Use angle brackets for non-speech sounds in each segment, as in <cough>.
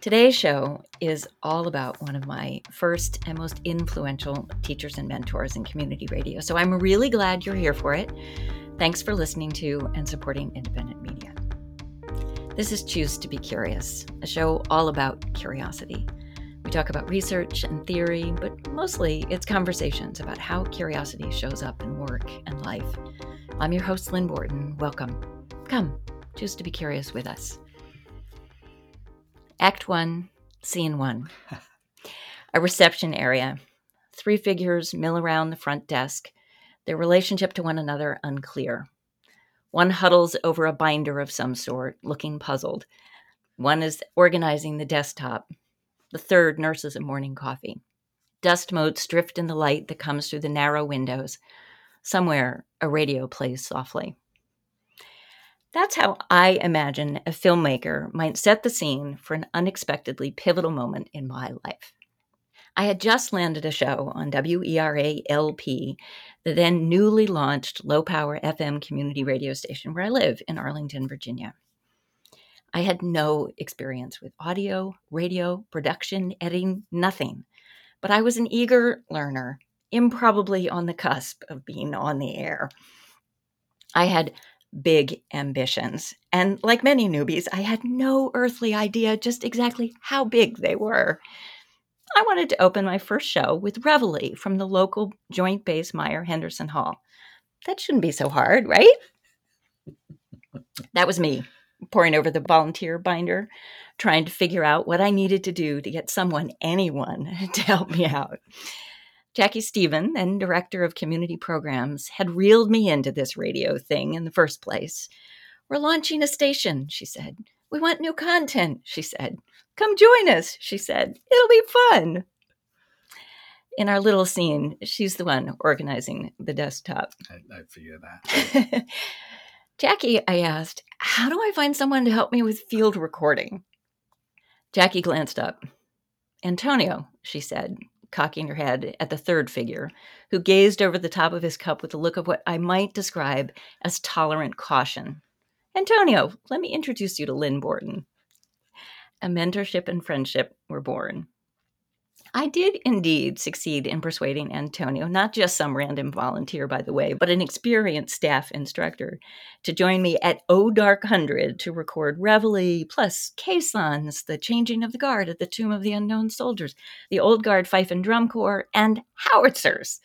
Today's show is all about one of my first and most influential teachers and mentors in community radio. So I'm really glad you're here for it. Thanks for listening to and supporting independent media. This is Choose to Be Curious, a show all about curiosity. We talk about research and theory, but mostly it's conversations about how curiosity shows up in work and life. I'm your host, Lynn Borton. Welcome. Come, choose to be curious with us. Act one, scene one. A reception area. Three figures mill around the front desk, their relationship to one another unclear. One huddles over a binder of some sort, looking puzzled. One is organizing the desktop. The third nurses a morning coffee. Dust motes drift in the light that comes through the narrow windows. Somewhere, a radio plays softly. That's how I imagine a filmmaker might set the scene for an unexpectedly pivotal moment in my life. I had just landed a show on WERA LP, the then newly launched low power FM community radio station where I live in Arlington, Virginia. I had no experience with audio, radio, production, editing, nothing. But I was an eager learner, improbably on the cusp of being on the air. I had big ambitions. And like many newbies, I had no earthly idea just exactly how big they were. I wanted to open my first show with Reveille from the local Joint Base Myer Henderson Hall. That shouldn't be so hard, right? That was me poring over the volunteer binder, trying to figure out what I needed to do to get someone, anyone, <laughs> to help me out. Jackie Stephen, then director of community programs, had reeled me into this radio thing in the first place. We're launching a station, she said. We want new content, she said. Come join us, she said. It'll be fun. In our little scene, she's the one organizing the desktop. I, I figure that. <laughs> Jackie, I asked, how do I find someone to help me with field recording? Jackie glanced up. Antonio, she said, cocking her head at the third figure, who gazed over the top of his cup with a look of what I might describe as tolerant caution. Antonio, let me introduce you to Lynn Borton. A mentorship and friendship were born. I did indeed succeed in persuading Antonio, not just some random volunteer, by the way, but an experienced staff instructor, to join me at O Dark Hundred to record Reveille, plus caissons, the changing of the guard at the Tomb of the Unknown Soldiers, the Old Guard Fife and Drum Corps, and howitzers.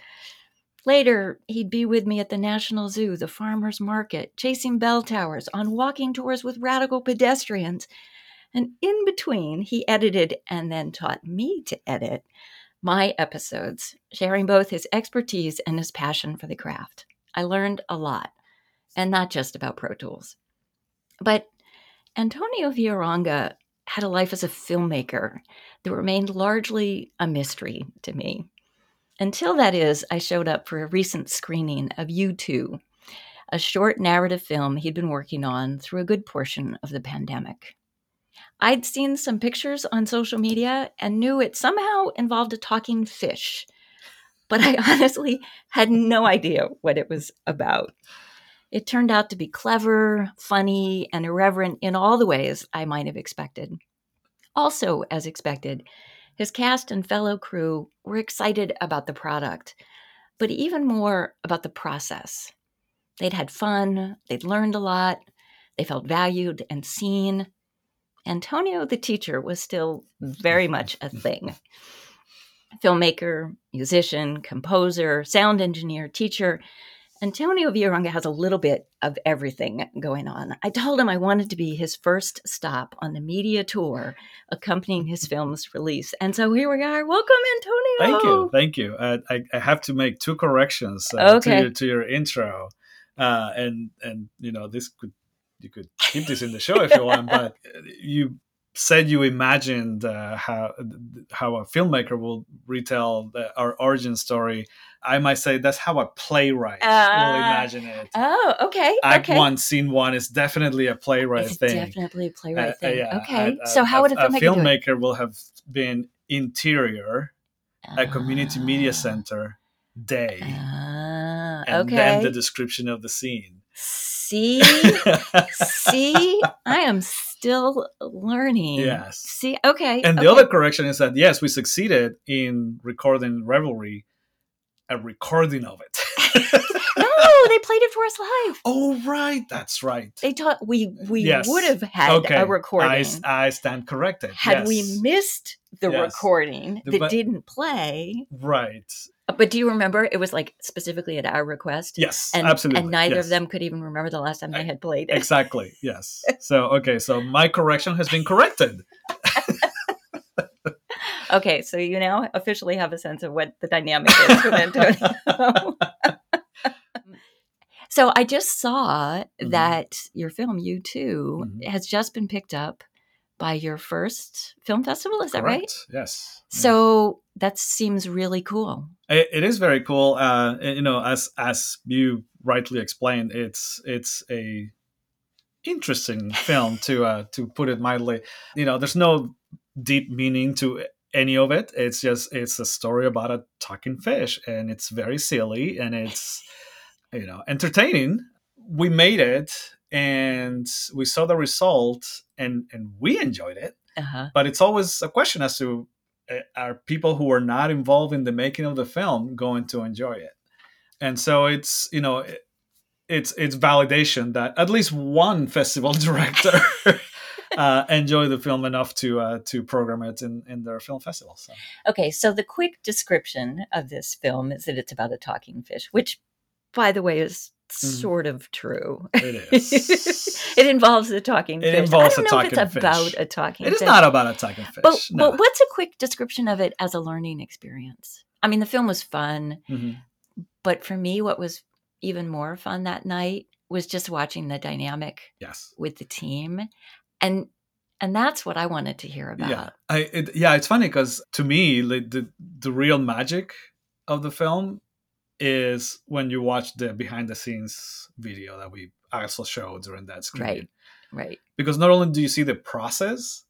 Later, he'd be with me at the National Zoo, the Farmers Market, chasing bell towers, on walking tours with radical pedestrians, and in between, he edited and then taught me to edit my episodes, sharing both his expertise and his passion for the craft. I learned a lot, and not just about Pro Tools. But Antonio Villaronga had a life as a filmmaker that remained largely a mystery to me. Until that is, I showed up for a recent screening of You Too, a short narrative film he'd been working on through a good portion of the pandemic. I'd seen some pictures on social media and knew it somehow involved a talking fish, but I <laughs> honestly had no idea what it was about. It turned out to be clever, funny, and irreverent in all the ways I might have expected. Also, as expected, his cast and fellow crew were excited about the product, but even more about the process. They'd had fun, they'd learned a lot, they felt valued and seen, Antonio the teacher was still very <laughs> much a thing. Filmmaker, musician, composer, sound engineer, teacher. Antonio Villaronga has a little bit of everything going on. I told him I wanted to be his first stop on the media tour accompanying his film's release. And so here we are. Welcome, Antonio. Thank you. Thank you. Uh, I, I, have to make two corrections uh, okay. to, your, to your intro. Uh, and, and, you know, this could you could keep this in the show if you want, but <laughs> you said you imagined uh, how how a filmmaker will retell the, our origin story. I might say that's how a playwright uh, will imagine it. Oh, okay. Act okay. one, scene one is definitely a playwright it's thing. Definitely a playwright uh, thing. Yeah, okay. A, so how would a filmmaker? A filmmaker will have been interior, a community media ah. center day, uh, and okay. then the description of the scene See, see, <laughs> I am still learning. Yes. See, okay. And okay. the other correction is that yes, we succeeded in recording Revelry, a recording of it. <laughs> no, <laughs> they played it for us live. Oh right, that's right. They taught we we yes. would have had okay. a recording. I, I stand corrected. Had yes. we missed the yes. recording that but, didn't play, right? But do you remember it was like specifically at our request? Yes, and, absolutely. And neither yes. of them could even remember the last time they had played it. Exactly. Yes. <laughs> So okay, so my correction has been corrected. okay, so you now officially have a sense of what the dynamic is with Antonio. <laughs> so I just saw mm-hmm. that your film, You Too, mm-hmm. has just been picked up by your first film festival. Is Correct. that right? Yes. So that seems really cool. it, it is very cool. Uh, you know, as as you rightly explained, it's it's a interesting film to uh, to put it mildly. You know, there's no deep meaning to any of it. It's just it's a story about a talking fish, and it's very silly and it's you know entertaining. We made it, and we saw the result, and and we enjoyed it. Uh-huh. But it's always a question as to uh, are people who are not involved in the making of the film going to enjoy it? And so it's you know. It, it's it's validation that at least one <laughs> festival director <laughs> uh, enjoy the film enough to uh, to program it in, in their film festival. So. Okay, so the quick description of this film is that it's about a talking fish, which, by the way, is. Sort of true. It <laughs> is. it involves a talking it fish. It involves I don't a know talking if it's fish. about a talking It fish. not about a talking fish. But, no. but what's a quick description of it as a learning experience? I mean, the film was fun, mm-hmm. but for me, what was even more fun that night was just watching the dynamic yes. with the team and and that's what I wanted to hear about. Yeah, I it, yeah, it's funny because to me, like the the real magic of the film is when you watch the behind the scenes video that we also showed during that screening. Right, right. Because not only do you see the process,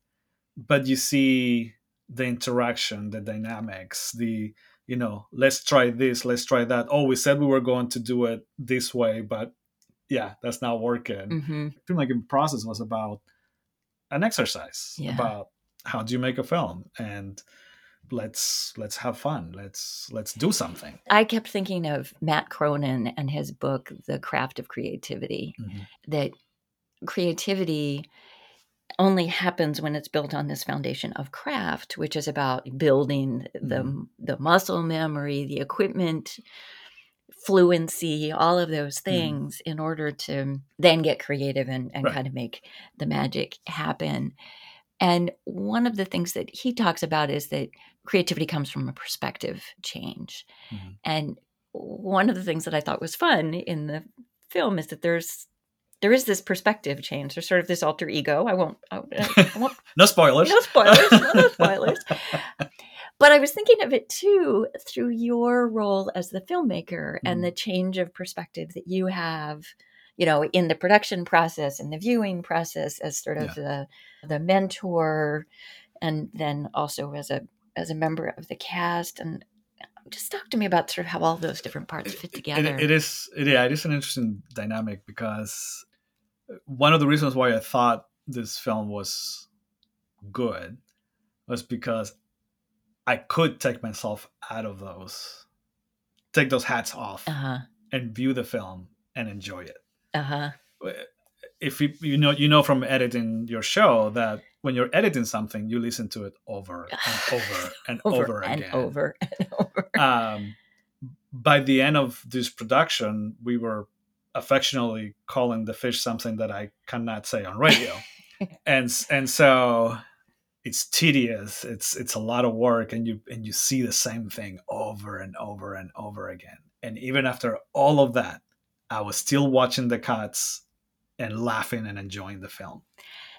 but you see the interaction, the dynamics, the you know, let's try this, let's try that. Oh, we said we were going to do it this way, but yeah, that's not working. Mm-hmm. I feel like the process was about an exercise yeah. about how do you make a film and let's let's have fun let's let's do something i kept thinking of matt cronin and his book the craft of creativity mm-hmm. that creativity only happens when it's built on this foundation of craft which is about building the mm-hmm. the muscle memory the equipment fluency, all of those mm-hmm. things mm. in order to then get creative and, and right. kind of make the magic happen. And one of the things that he talks about is that creativity comes from a perspective change. Mm-hmm. And one of the things that I thought was fun in the film is that there's there is this perspective change. There's sort of this alter ego. I won't. I, <laughs> I won't no spoilers. No spoilers. no <laughs> spoilers. But I was thinking of it too through your role as the filmmaker mm. and the change of perspective that you have, you know, in the production process and the viewing process as sort of yeah. the the mentor and then also as a as a member of the cast and just talk to me about sort of how all those different parts fit together. it, it is it, yeah, it is an interesting dynamic because uh, one of the reasons why I thought this film was good was because I could take myself out of those, take those hats off, uh-huh. and view the film and enjoy it. Uh huh. If you you know you know from editing your show that when you're editing something, you listen to it over and <laughs> over and over, over and again, over <laughs> and over. Um, by the end of this production, we were affectionately calling the fish something that I cannot say on radio, <laughs> and and so it's tedious it's it's a lot of work and you and you see the same thing over and over and over again and even after all of that i was still watching the cuts and laughing and enjoying the film.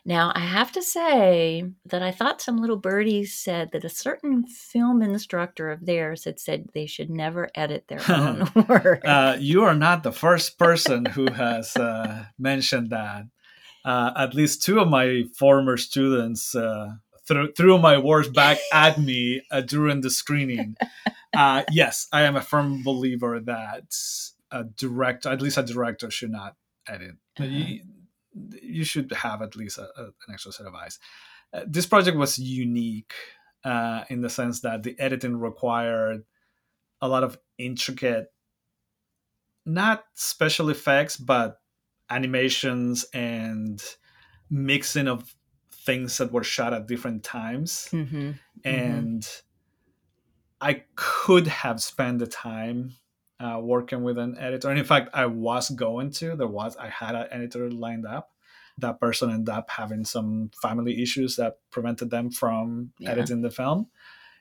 Now i have to say that i thought some little birdies said that a certain film instructor of theirs had said they should never edit their <laughs> own <laughs> work. Uh, you are not the first person who has uh, mentioned that. Uh, at least two of my former students uh, threw, threw my words back at me uh, during the screening. <laughs> Uh, yes, I am a firm believer that a director, at least a director, should not edit Uh-huh. You, you, should have at least a, a, an extra set of eyes. Uh, this project was unique uh, in the sense that the editing required a lot of intricate, not special effects, but animations and mixing of things that were shot at different times. Mm-hmm. And mm-hmm. I could have spent the time uh, working with an editor. And in fact, I was going to. There was I had an editor lined up. That person ended up having some family issues that prevented them from yeah. editing the film,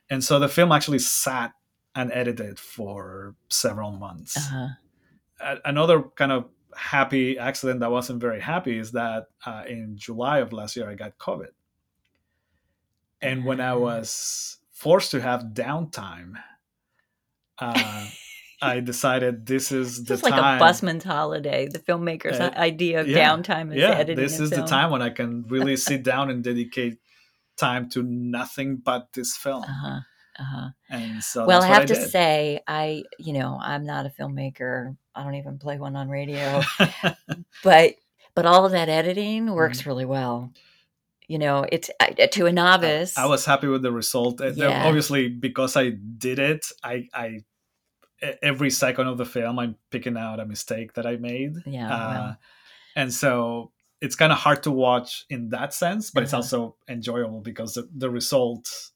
and so the film actually sat unedited for several months. Uh-huh. Another kind of happy accident that wasn't very happy is that uh, in July of last year I got COVID, and when I mm. was forced to have downtime. Uh, I decided this is the Just like time. a busman's holiday. The filmmaker's uh, idea of yeah, downtime is yeah, editing. This is film. the time when I can really <laughs> sit down and dedicate time to nothing but this film. Uh-huh. Uh-huh. And so, well, I have I to say, I you know I'm not a filmmaker. I don't even play one on radio, <laughs> but but all of that editing works mm-hmm. really well. You know, it's uh, to a novice. I, I, was happy with the result. Uh, yeah. Obviously, because I did it, I I every second of the film i'm picking out a mistake that i made. Yeah uh, and so it's kind of hard to watch in that sense but uh-huh. it's also enjoyable because the, the result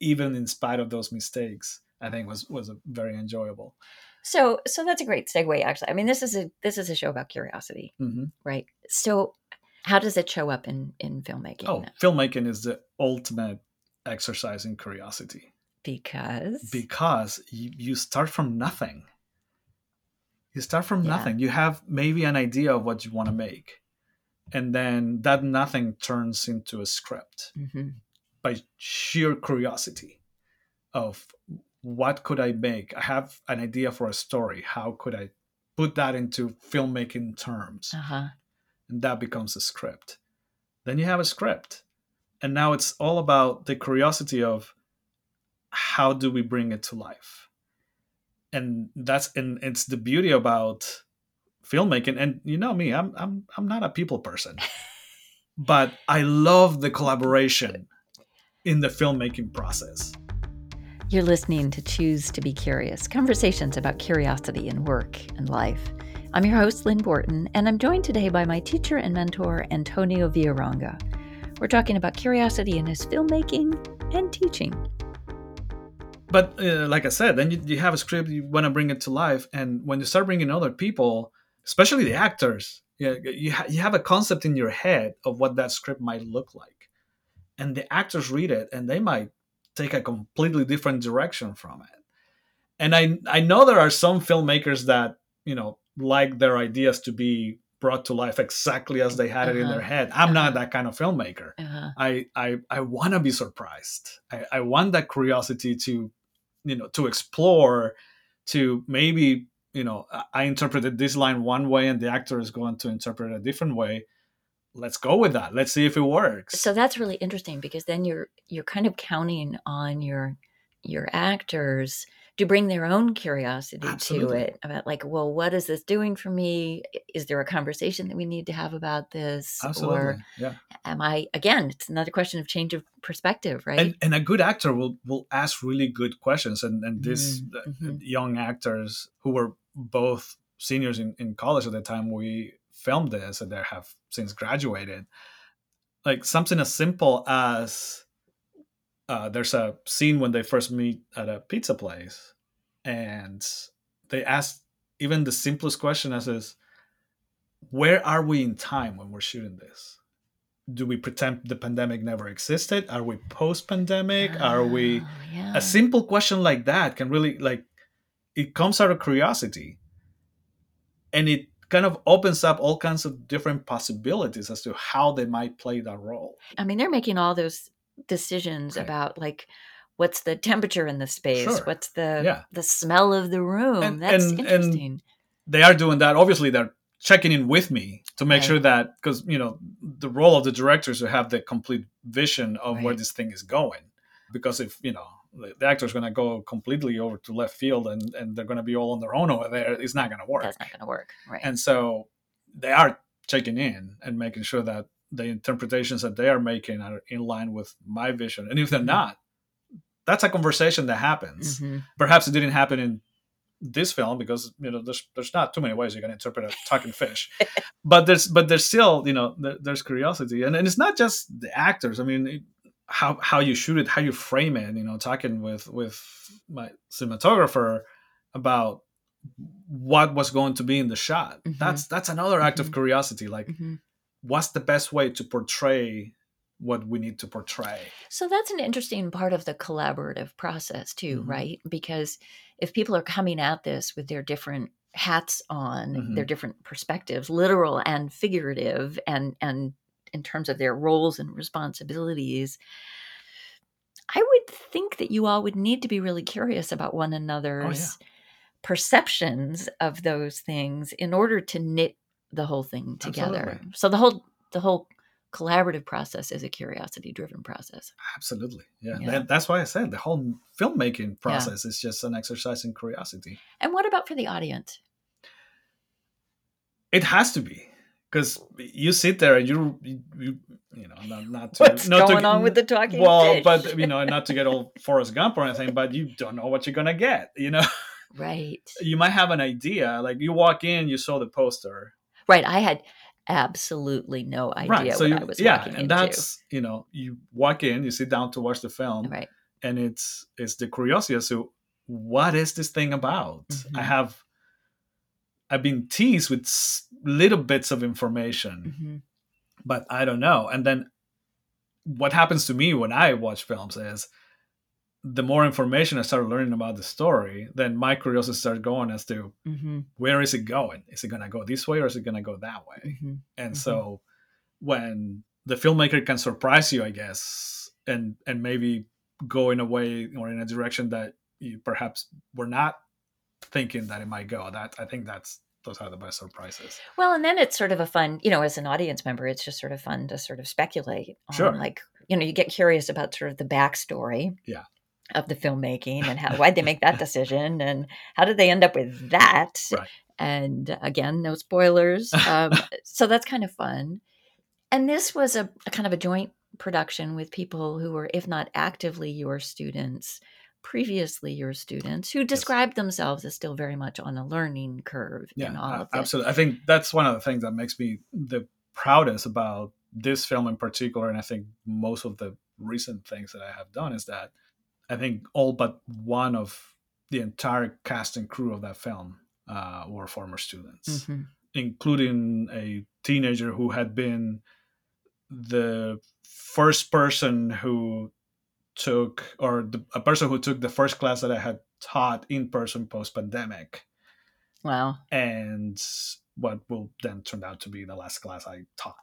even in spite of those mistakes i think was was very enjoyable. So so that's a great segue actually. I mean this is a this is a show about curiosity mm-hmm. right? So how does it show up in in filmmaking oh filmmaking is the ultimate exercise in curiosity because because you, you start from nothing. You start from yeah. nothing. You have maybe an idea of what you want to make. And then that nothing turns into a script mm-hmm. by sheer curiosity of what could I make? I have an idea for a story. How could I put that into filmmaking terms? Uh-huh. And that becomes a script. Then you have a script. And now it's all about the curiosity of how do we bring it to life? And that's and it's the beauty about filmmaking. And you know me i'm i'm i'm not a people person <laughs> but i love the collaboration in the filmmaking process. You're listening to choose to be curious conversations about curiosity in work and life. I'm your host lynn borton and i'm joined today by my teacher and mentor antonio villaronga we're talking about curiosity in his filmmaking and teaching but uh, like I said, then you, you have a script, you want to bring it to life, and when you start bringing other people, especially the actors, you you, ha- you have a concept in your head of what that script might look like, and the actors read it, and they might take a completely different direction from it. And I I know there are some filmmakers that you know like their ideas to be brought to life exactly as they had uh-huh. it in their uh-huh. head. I'm uh-huh. not that kind of filmmaker. Uh-huh. I I I want to be surprised. I, I want that curiosity to you know to explore to maybe you know i interpreted this line one way and the actor is going to interpret it a different way. Let's go with that. Let's see if it works. So that's really interesting because then you're you're kind of counting on your your actors to bring their own curiosity Absolutely. to it about like well what is this doing for me is there a conversation that we need to have about this Absolutely. or yeah. am i again it's another question of change of perspective right and, and a good actor will will ask really good questions and and this mm-hmm. mm-hmm. young actors who were both seniors in, in college at the time we filmed this and they have since graduated like something as simple as uh, there's a scene when they first meet at a pizza place, and they ask even the simplest question as is, "Where are we in time when we're shooting this? Do we pretend the pandemic never existed? Are we post-pandemic? Oh, are we?" Oh, yeah. A simple question like that can really like it comes out of curiosity, and it kind of opens up all kinds of different possibilities as to how they might play that role. I mean, they're making all those decisions right. about like what's the temperature in the space sure. what's the yeah. the smell of the room and, that's and, interesting and they are doing that obviously they're checking in with me to make right. sure that because you know the role of the directors to have the complete vision of right. where this thing is going because if you know the actor's going to go completely over to left field and, and they're going to be all on their own over there it's not going to work that's not going to work right and so they are checking in and making sure that the interpretations that they are making are in line with my vision. And if they're mm-hmm. not, that's a conversation that happens. Mm-hmm. Perhaps it didn't happen in this film because you know there's there's not too many ways you can interpret a talking fish, <laughs> but there's but there's still you know there, there's curiosity and, and it's not just the actors. I mean. It, how how you shoot it, how you frame it. You know, talking with with my cinematographer about what was going to be in the shot. Mm-hmm. That's that's another act mm-hmm. of curiosity. Like, mm-hmm. What's the best way to portray what we need to portray? So that's an interesting part of the collaborative process too, mm-hmm. right? Because if people are coming at this with their different hats on, mm-hmm. their different perspectives, literal and figurative, and and in terms of their roles and responsibilities. I would think that you all would need to be really curious about one another's oh, yeah perceptions of those things in order to knit the whole thing together. Absolutely. So the whole the whole collaborative process is a curiosity driven process. Absolutely. Yeah. yeah. That, that's why I said the whole filmmaking process yeah. is just an exercise in curiosity. And what about for the audience? It has to be because you sit there and you you, you, know not, not to what's not going to, on with the talking well fish? but you know not to get all <laughs> Forrest Gump or anything but you don't know what you're gonna get you know <laughs> Right. You might have an idea. Like you walk in, you saw the poster. Right. I had absolutely no idea right. so what you, I was yeah, and into. that's you know, you walk in, you sit down to watch the film, right? And it's it's the curiosity So, what is this thing about. Mm-hmm. I have I've been teased with little bits of information, mm-hmm. but I don't know. And then what happens to me when I watch films is the more information I started learning about the story, then my curiosity started going as to mm-hmm. where is it going? Is it going to go this way or is it going to go that way? Mm-hmm. And mm-hmm. so when the filmmaker can surprise you, I guess, and and maybe go in a way or in a direction that you perhaps were not thinking that it might go. That I think that's those are the best surprises. Well, and then it's sort of a fun, you know, as an audience member, it's just sort of fun to sort of speculate on sure. like, you know, you get curious about sort of the backstory. Yeah of the filmmaking and how <laughs> why'd they make that decision and how did they end up with that right. and again no spoilers um, <laughs> so that's kind of fun and this was a, a, kind of a joint production with people who were if not actively your students previously your students who described yes. themselves as still very much on a learning curve yeah absolutely i think that's one of the things that makes me the proudest about this film in particular and i think most of the recent things that i have done is that I think all but one of the entire cast and crew of that film uh, were former students, mm-hmm. including a teenager who had been the first person who took, or the, a person who took the first class that I had taught in person post pandemic. Wow. And what will then turn out to be the last class I taught.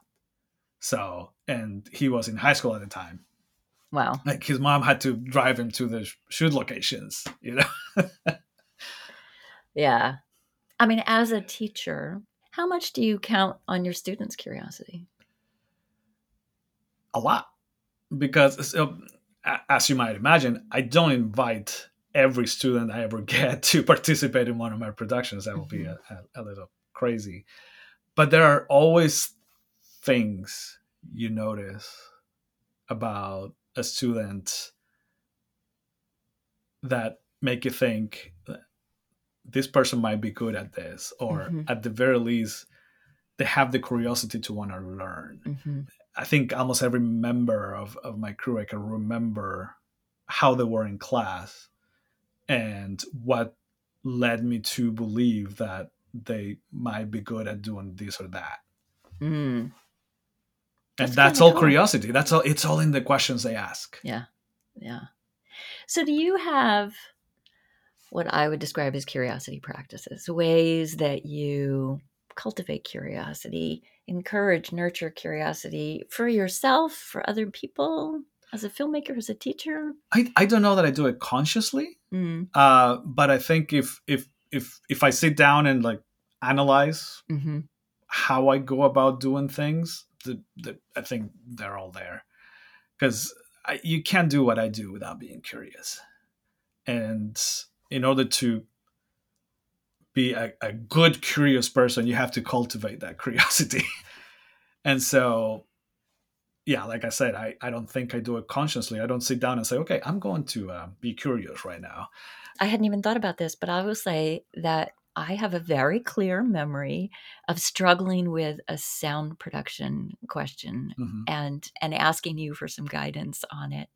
So, and he was in high school at the time. Wow. Like his mom had to drive him to the shoot locations, you know? <laughs> yeah. I mean, as a teacher, how much do you count on your students' curiosity? A lot. Because, as you might imagine, I don't invite every student I ever <laughs> get to participate in one of my productions. That would be mm-hmm. a, a, a little crazy. But there are always things you notice about a student that make you think this person might be good at this or mm-hmm. at the very least they have the curiosity to want to learn mm-hmm. i think almost every member of, of my crew i can remember how they were in class and what led me to believe that they might be good at doing this or that mm that's, that's all cool. curiosity that's all it's all in the questions they ask yeah yeah so do you have what i would describe as curiosity practices ways that you cultivate curiosity encourage nurture curiosity for yourself for other people as a filmmaker as a teacher i, I don't know that i do it consciously mm. uh, but i think if if if if i sit down and like analyze mm-hmm. how i go about doing things the, the I think they're all there because you can't do what I do without being curious, and in order to be a, a good curious person, you have to cultivate that <laughs> curiosity. And so, yeah, like I said, I, I don't think I do it consciously. I don't sit down and say, okay, I'm going to uh, be curious right now. I hadn't even thought about this, but I will say that I have a very clear memory of struggling with a sound production question mm-hmm. and and asking you for some guidance on it.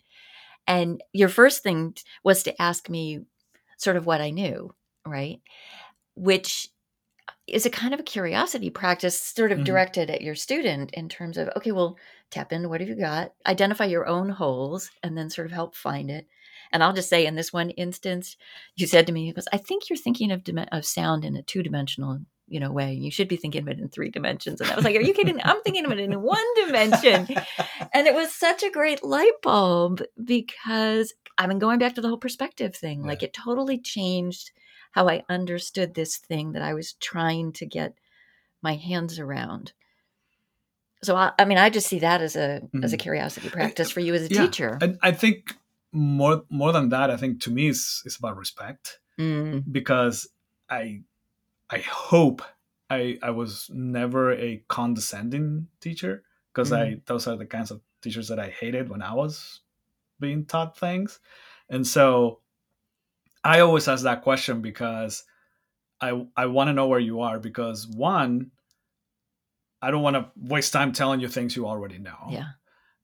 And your first thing was to ask me sort of what I knew, right? Which is a kind of a curiosity practice sort of mm-hmm. directed at your student in terms of okay well tap into what have you got identify your own holes and then sort of help find it and i'll just say in this one instance you said to me because i think you're thinking of of sound in a two-dimensional you know way you should be thinking of it in three dimensions and i was like are you kidding i'm thinking of it in one dimension and it was such a great light bulb because i've been going back to the whole perspective thing yeah. like it totally changed how I understood this thing that I was trying to get my hands around. So I, I mean, I just see that as a mm-hmm. as a mm-hmm. curiosity practice for you as a yeah. teacher. And I think more more than that, I think to me it's it's about respect mm. because I I hope I I was never a condescending teacher because mm. I those are the kinds of teachers that I hated when I was being taught things, and so I always ask that question because I I want to know where you are because one, I don't want to waste time telling you things you already know. Yeah.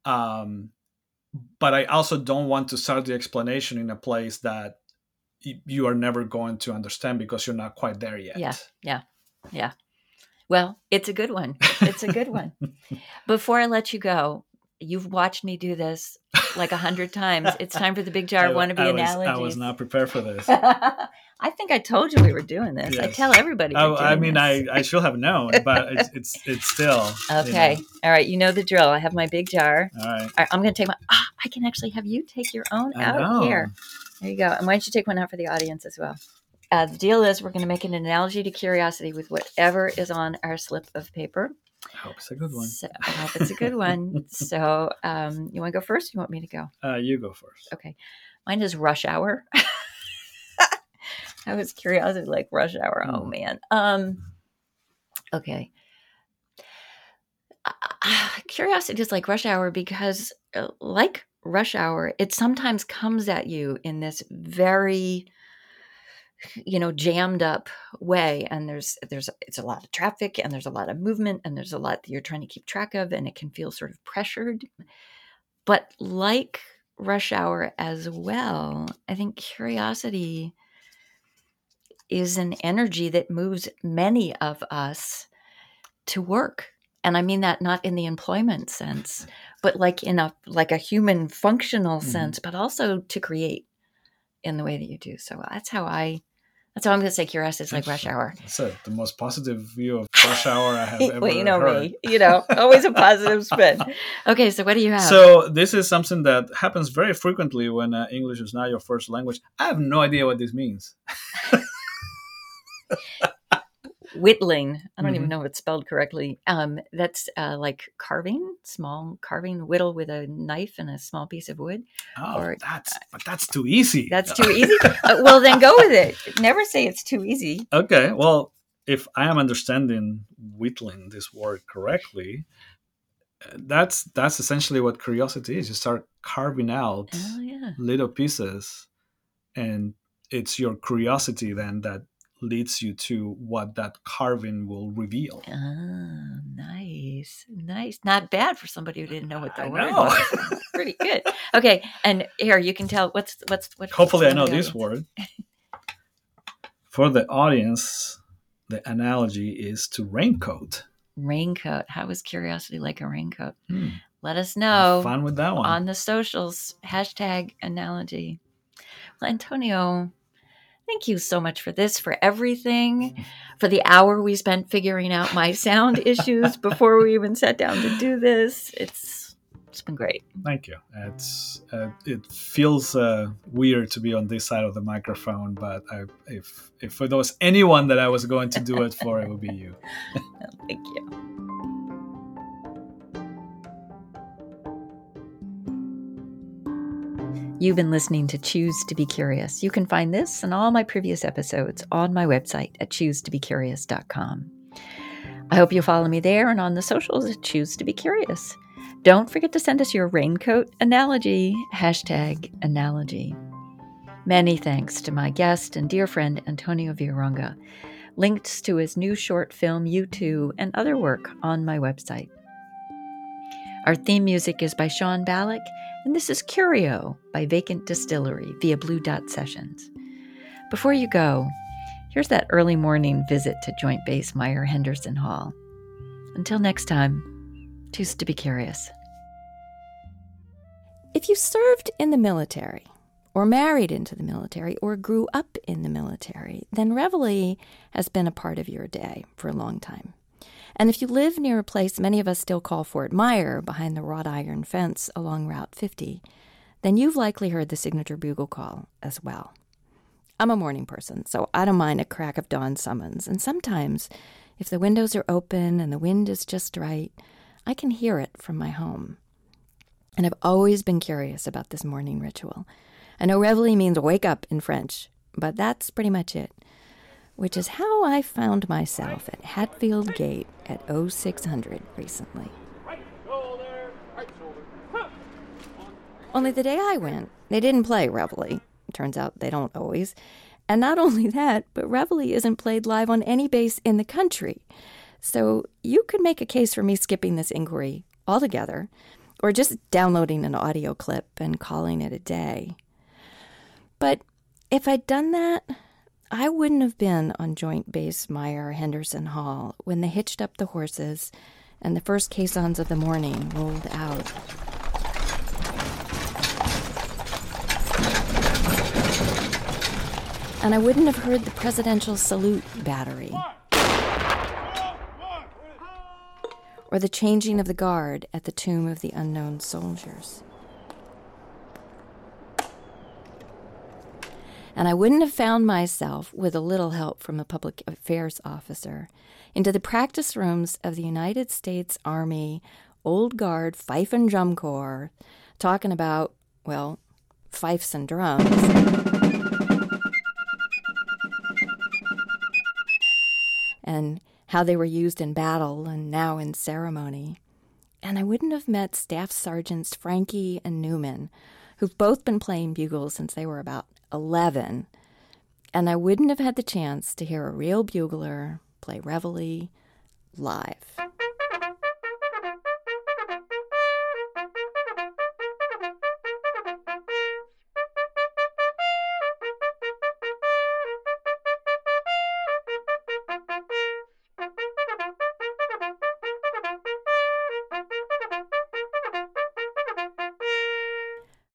Um, but I also don't want to start the explanation in a place that you are never going to understand because you're not quite there yet. Yeah. Yeah. Yeah. Well, it's a good one. It's a good one. <laughs> Before I let you go, you've watched me do this like a hundred times. It's time for the big jar I, wannabe I was, I was not prepared for this. <laughs> I think I told you we were doing this. Yes. I tell everybody. I, I, mean, I, I should have known, but it's <laughs> it's, it's still okay. You know. All right, you know the drill. I have my big jar. All right, All right I'm going to take my. Oh, I can actually have you take your own out know. here. There you go. And why don't you take one out for the audience as well? Uh, the deal is we're going to make an analogy to curiosity with whatever is on our slip of paper. I hope it's a good one. So, I hope it's a good one. <laughs> so, um, you want to go first? you want me to go? Uh, you go first. Okay. Mine is rush hour. <laughs> I was curiosity like rush hour. Oh hmm. man. Um. Okay. Uh, <sighs> curiosity is like rush hour because, uh, like rush hour, it sometimes comes at you in this very you know jammed up way and there's there's it's a lot of traffic and there's a lot of movement and there's a lot that you're trying to keep track of and it can feel sort of pressured but like rush hour as well i think curiosity is an energy that moves many of us to work and i mean that not in the employment sense but like in a like a human functional mm-hmm. sense but also to create in the way that you do so that's how i that's all I'm going to say. Curiosity is like rush hour. That's a, the most positive view of <laughs> rush hour I have ever well, you know heard. me. You know, always a positive <laughs> spin. Okay, so what do you have? So this is something that happens very frequently when uh, English is not your first language. I have no idea what this means. <laughs> whittling. I don't mm-hmm. even know if it's spelled correctly. Um, that's uh, like carving, small carving, whittle with a knife and a small piece of wood. Oh, or, that's but that's too easy. That's <laughs> too easy. uh, well, then go with it. Never say it's too easy. Okay. Well, if I am understanding whittling this word correctly, uh, that's that's essentially what curiosity is. You start carving out oh, yeah. little pieces, and it's your curiosity then that leads you to what that carving will reveal. Ah, nice, nice. Not bad for somebody who didn't know what the I word know. was. <laughs> Pretty good. Okay, and here you can tell what's what's what. Hopefully, I know this word. <laughs> for the audience, the analogy is to raincoat. Raincoat. How is curiosity like a raincoat? Hmm. Let us know. Have fun with that one on the socials. Hashtag analogy. Well, Antonio, Thank you so much for this, for everything, for the hour we spent figuring out my sound issues before we even sat down to do this. It's it's been great. Thank you. It's uh, it feels uh, weird to be on this side of the microphone, but I, if if there was anyone that I was going to do it for, it would be you. <laughs> Thank you. You've been listening to Choose to Be Curious. You can find this and all my previous episodes on my website at choosetobecurious.com. I hope you'll follow me there and on the socials at Choose to Be Curious. Don't forget to send us your raincoat analogy, hashtag analogy. Many thanks to my guest and dear friend Antonio Villaronga. Links to his new short film, You Too, and other work on my website. Our theme music is by Sean Ballack, and this is Curio by Vacant Distillery via Blue Dot Sessions. Before you go, here's that early morning visit to Joint Base Myer Henderson Hall. Until next time, choose to be curious. If you served in the military, or married into the military, or grew up in the military, then Reveille has been a part of your day for a long time. And if you live near a place many of us still call Fort Myer, behind the wrought iron fence along Route 50, then you've likely heard the signature bugle call as well. I'm a morning person, so I don't mind a crack of dawn summons, and sometimes, if the windows are open and the wind is just right, I can hear it from my home. And I've always been curious about this morning ritual. I know reveille means wake up in French, but that's pretty much it which is how I found myself at Hatfield Gate at 0600 recently. Only the day I went, they didn't play Reveille. Turns out they don't always. And not <laughs> only that, but Reveille isn't played live on any base in the country. So you could make a case for me skipping this inquiry altogether, or just downloading an audio clip and calling it a day. But if I'd done that, I wouldn't have been on Joint Base Myer Henderson Hall when they hitched up the horses and the first caissons of the morning rolled out. And I wouldn't have heard the presidential salute battery. Or the changing of the guard at the tomb of the unknown soldiers. And I wouldn't have found myself, with a little help from a public affairs officer, into the practice rooms of the United States Army Old Guard Fife and Drum Corps talking about, well, fifes and drums. and how they were used in battle and now in ceremony. And I wouldn't have met Staff Sergeants Frankie and Newman, who've both been playing bugles since they were about 11, and I wouldn't have had the chance to hear a real bugler play Reveille live.